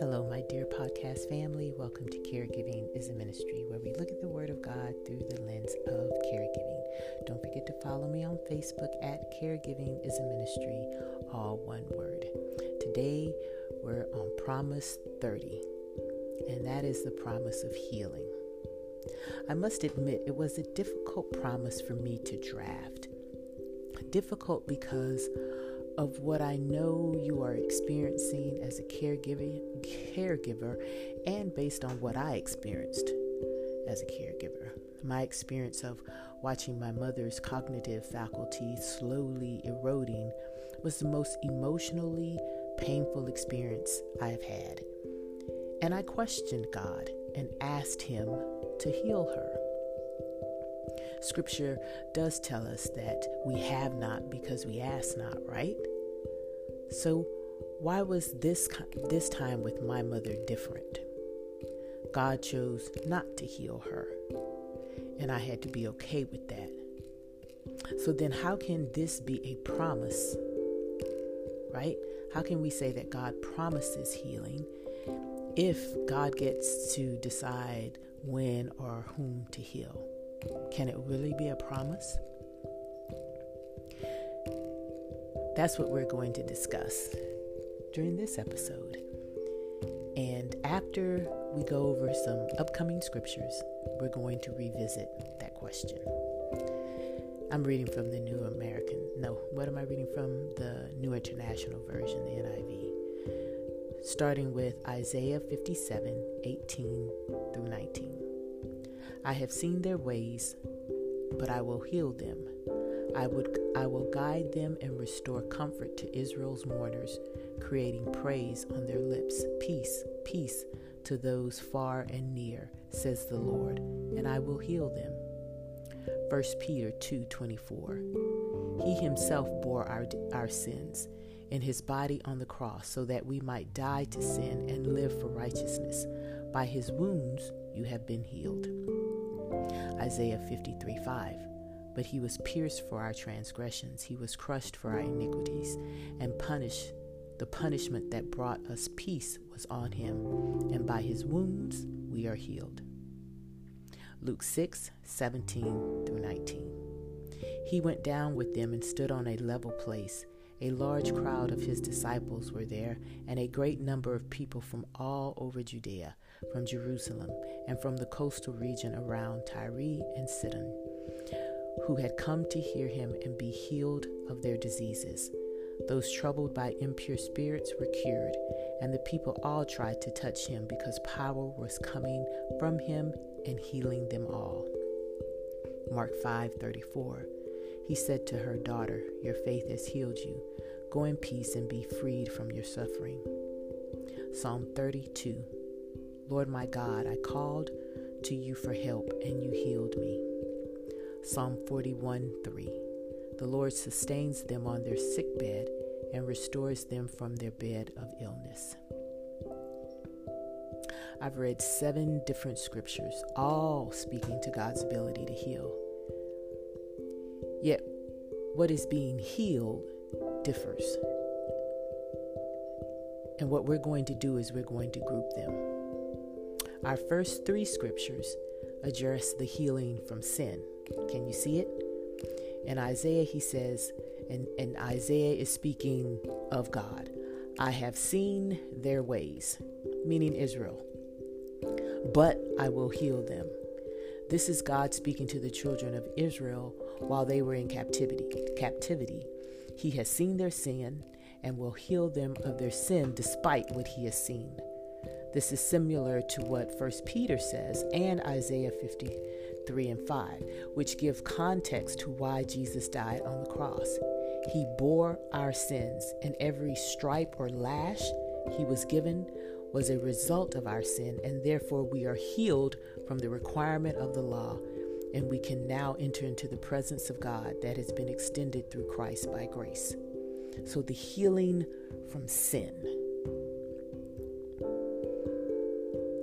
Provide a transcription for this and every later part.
Hello, my dear podcast family. Welcome to Caregiving is a Ministry, where we look at the Word of God through the lens of caregiving. Don't forget to follow me on Facebook at Caregiving is a Ministry, all one word. Today, we're on Promise 30, and that is the promise of healing. I must admit, it was a difficult promise for me to draft. Difficult because of what I know you are experiencing as a caregiver, caregiver and based on what I experienced as a caregiver. My experience of watching my mother's cognitive faculty slowly eroding was the most emotionally painful experience I've had. And I questioned God and asked Him to heal her. Scripture does tell us that we have not because we ask not, right? So, why was this this time with my mother different? God chose not to heal her, and I had to be okay with that. So then how can this be a promise? Right? How can we say that God promises healing if God gets to decide when or whom to heal? Can it really be a promise? That's what we're going to discuss during this episode. And after we go over some upcoming scriptures, we're going to revisit that question. I'm reading from the New American, no, what am I reading from? The New International Version, the NIV. Starting with Isaiah 57 18 through 19. I have seen their ways, but I will heal them. I would I will guide them and restore comfort to Israel's mourners, creating praise on their lips. Peace, peace to those far and near, says the Lord, and I will heal them. 1 Peter 2:24 He himself bore our our sins in his body on the cross so that we might die to sin and live for righteousness. By his wounds you have been healed. Isaiah 53 5. But he was pierced for our transgressions, he was crushed for our iniquities, and punished. The punishment that brought us peace was on him, and by his wounds we are healed. Luke 6 17 through 19. He went down with them and stood on a level place. A large crowd of his disciples were there, and a great number of people from all over Judea from Jerusalem and from the coastal region around Tyre and Sidon, who had come to hear him and be healed of their diseases. Those troubled by impure spirits were cured, and the people all tried to touch him because power was coming from him and healing them all. Mark 5:34 He said to her daughter, "Your faith has healed you. Go in peace and be freed from your suffering." Psalm 32 Lord my God, I called to you for help and you healed me. Psalm 41 3. The Lord sustains them on their sick bed and restores them from their bed of illness. I've read seven different scriptures, all speaking to God's ability to heal. Yet, what is being healed differs. And what we're going to do is we're going to group them. Our first three scriptures address the healing from sin. Can you see it? In Isaiah, he says, and, and Isaiah is speaking of God. I have seen their ways, meaning Israel, but I will heal them. This is God speaking to the children of Israel while they were in captivity. Captivity. He has seen their sin and will heal them of their sin despite what he has seen. This is similar to what 1 Peter says and Isaiah 53 and 5, which give context to why Jesus died on the cross. He bore our sins, and every stripe or lash he was given was a result of our sin, and therefore we are healed from the requirement of the law, and we can now enter into the presence of God that has been extended through Christ by grace. So the healing from sin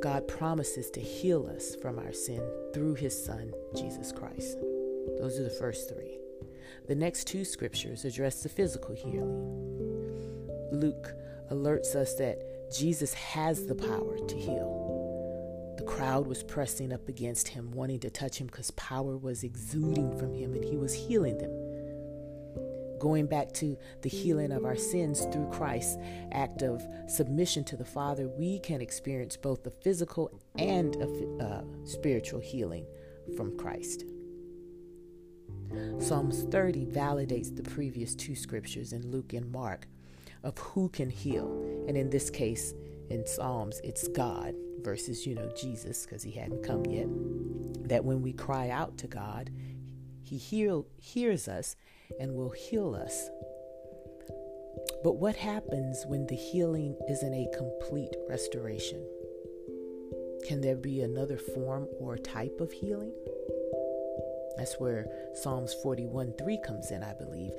God promises to heal us from our sin through his Son, Jesus Christ. Those are the first three. The next two scriptures address the physical healing. Luke alerts us that Jesus has the power to heal. The crowd was pressing up against him, wanting to touch him because power was exuding from him and he was healing them. Going back to the healing of our sins through Christ's act of submission to the Father, we can experience both the physical and uh, spiritual healing from Christ. Psalms 30 validates the previous two scriptures in Luke and Mark of who can heal. And in this case, in Psalms, it's God versus, you know, Jesus, because he hadn't come yet. That when we cry out to God, he heal, hears us and will heal us. But what happens when the healing isn't a complete restoration? Can there be another form or type of healing? That's where Psalms 41 3 comes in, I believe,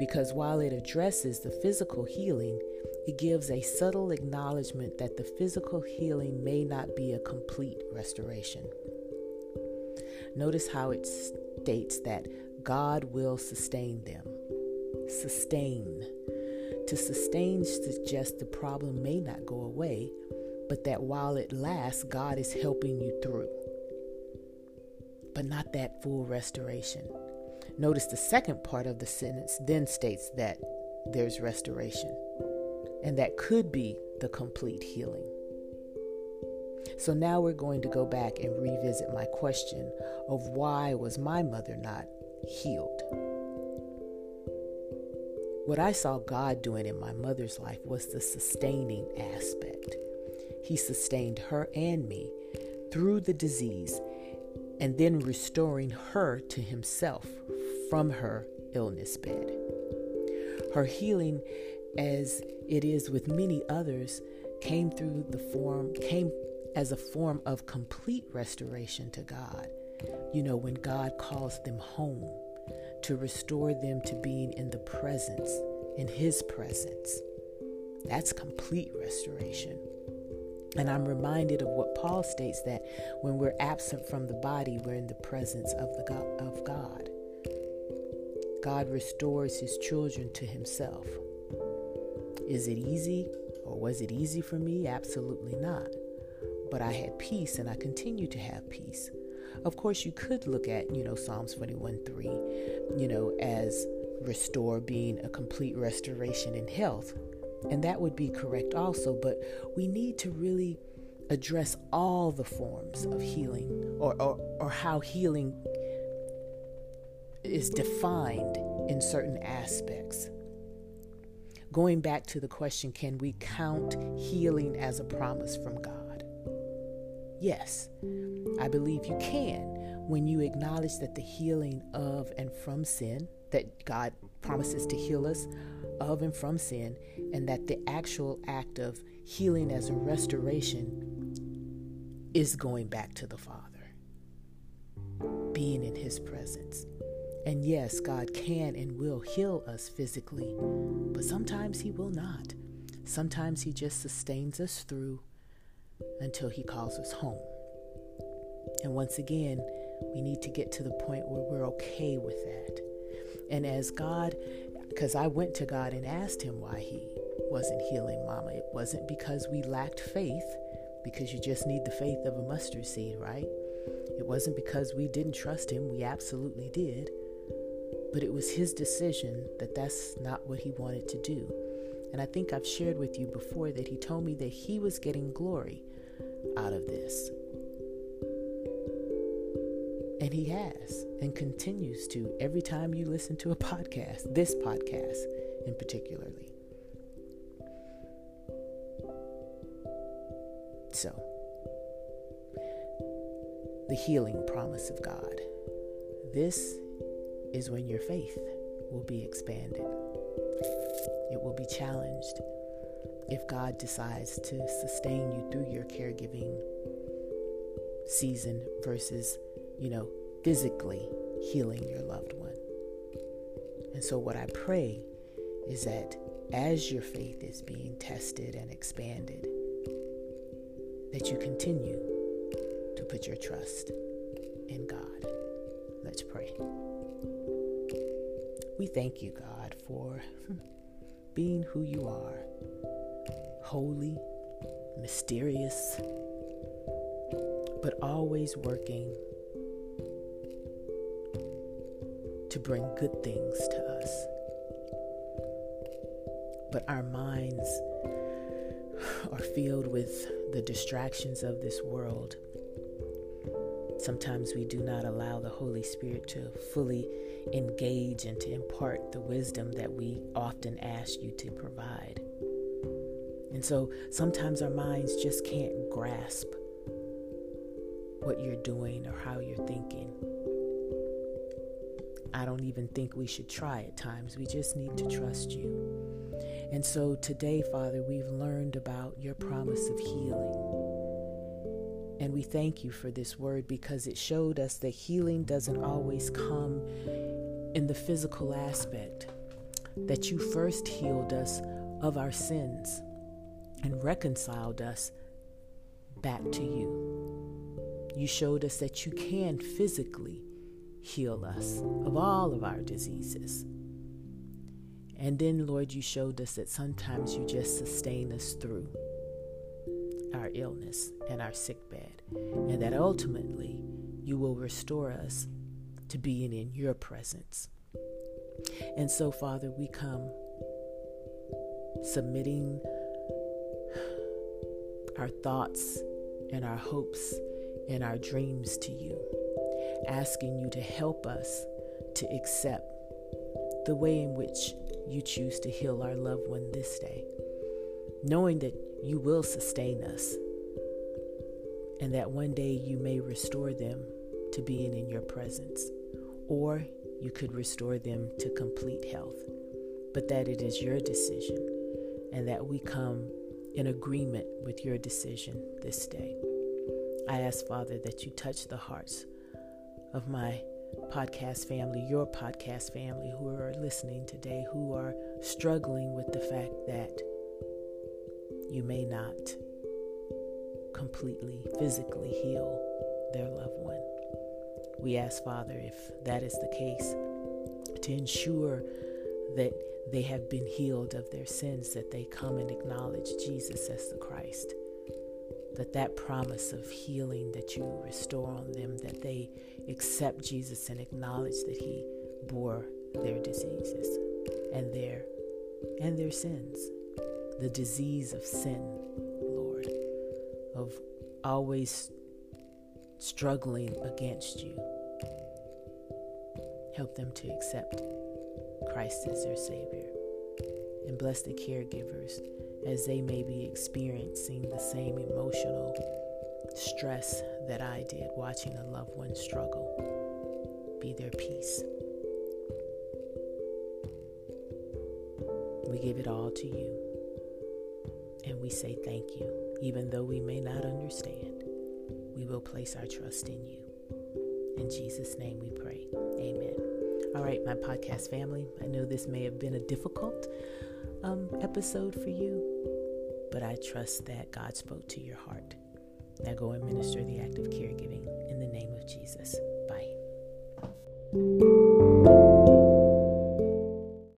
because while it addresses the physical healing, it gives a subtle acknowledgement that the physical healing may not be a complete restoration. Notice how it states that God will sustain them. Sustain. To sustain suggests the problem may not go away, but that while it lasts, God is helping you through but not that full restoration. Notice the second part of the sentence then states that there's restoration, and that could be the complete healing. So now we're going to go back and revisit my question of why was my mother not healed? What I saw God doing in my mother's life was the sustaining aspect. He sustained her and me through the disease and then restoring her to himself from her illness bed. Her healing, as it is with many others, came through the form, came as a form of complete restoration to God. You know, when God calls them home, to restore them to being in the presence, in His presence. That's complete restoration. And I'm reminded of what Paul states that when we're absent from the body, we're in the presence of the God, of God. God restores his children to himself. Is it easy or was it easy for me? Absolutely not. But I had peace and I continue to have peace. Of course, you could look at, you know, Psalms 41 3, you know, as restore being a complete restoration in health. And that would be correct also, but we need to really address all the forms of healing or, or, or how healing is defined in certain aspects. Going back to the question can we count healing as a promise from God? Yes, I believe you can when you acknowledge that the healing of and from sin, that God promises to heal us of and from sin, and that the actual act of healing as a restoration is going back to the Father, being in His presence. And yes, God can and will heal us physically, but sometimes He will not. Sometimes He just sustains us through until He calls us home. And once again, we need to get to the point where we're okay with that. And as God because I went to God and asked Him why He wasn't healing Mama. It wasn't because we lacked faith, because you just need the faith of a mustard seed, right? It wasn't because we didn't trust Him. We absolutely did. But it was His decision that that's not what He wanted to do. And I think I've shared with you before that He told me that He was getting glory out of this. And he has and continues to every time you listen to a podcast, this podcast in particularly. So, the healing promise of God. This is when your faith will be expanded. It will be challenged if God decides to sustain you through your caregiving season versus you know, physically healing your loved one. And so, what I pray is that as your faith is being tested and expanded, that you continue to put your trust in God. Let's pray. We thank you, God, for being who you are holy, mysterious, but always working to bring good things to us. But our minds are filled with the distractions of this world. Sometimes we do not allow the Holy Spirit to fully engage and to impart the wisdom that we often ask you to provide. And so sometimes our minds just can't grasp what you're doing or how you're thinking. I don't even think we should try at times. We just need to trust you. And so today, Father, we've learned about your promise of healing. And we thank you for this word because it showed us that healing doesn't always come in the physical aspect, that you first healed us of our sins and reconciled us back to you. You showed us that you can physically heal us of all of our diseases. And then, Lord, you showed us that sometimes you just sustain us through our illness and our sick bed, and that ultimately you will restore us to being in your presence. And so, Father, we come submitting our thoughts and our hopes and our dreams to you, asking you to help us to accept the way in which you choose to heal our loved one this day, knowing that you will sustain us and that one day you may restore them to being in your presence, or you could restore them to complete health, but that it is your decision and that we come in agreement with your decision this day. I ask, Father, that you touch the hearts of my podcast family, your podcast family who are listening today, who are struggling with the fact that you may not completely, physically heal their loved one. We ask, Father, if that is the case, to ensure that they have been healed of their sins, that they come and acknowledge Jesus as the Christ that that promise of healing that you restore on them, that they accept Jesus and acknowledge that He bore their diseases and their and their sins, the disease of sin, Lord, of always struggling against you. Help them to accept Christ as their Savior. And bless the caregivers as they may be experiencing the same emotional stress that I did watching a loved one struggle. Be their peace. We give it all to you. And we say thank you. Even though we may not understand, we will place our trust in you. In Jesus' name we pray. Amen. All right, my podcast family, I know this may have been a difficult um, episode for you, but I trust that God spoke to your heart. Now go and minister the act of caregiving in the name of Jesus. Bye.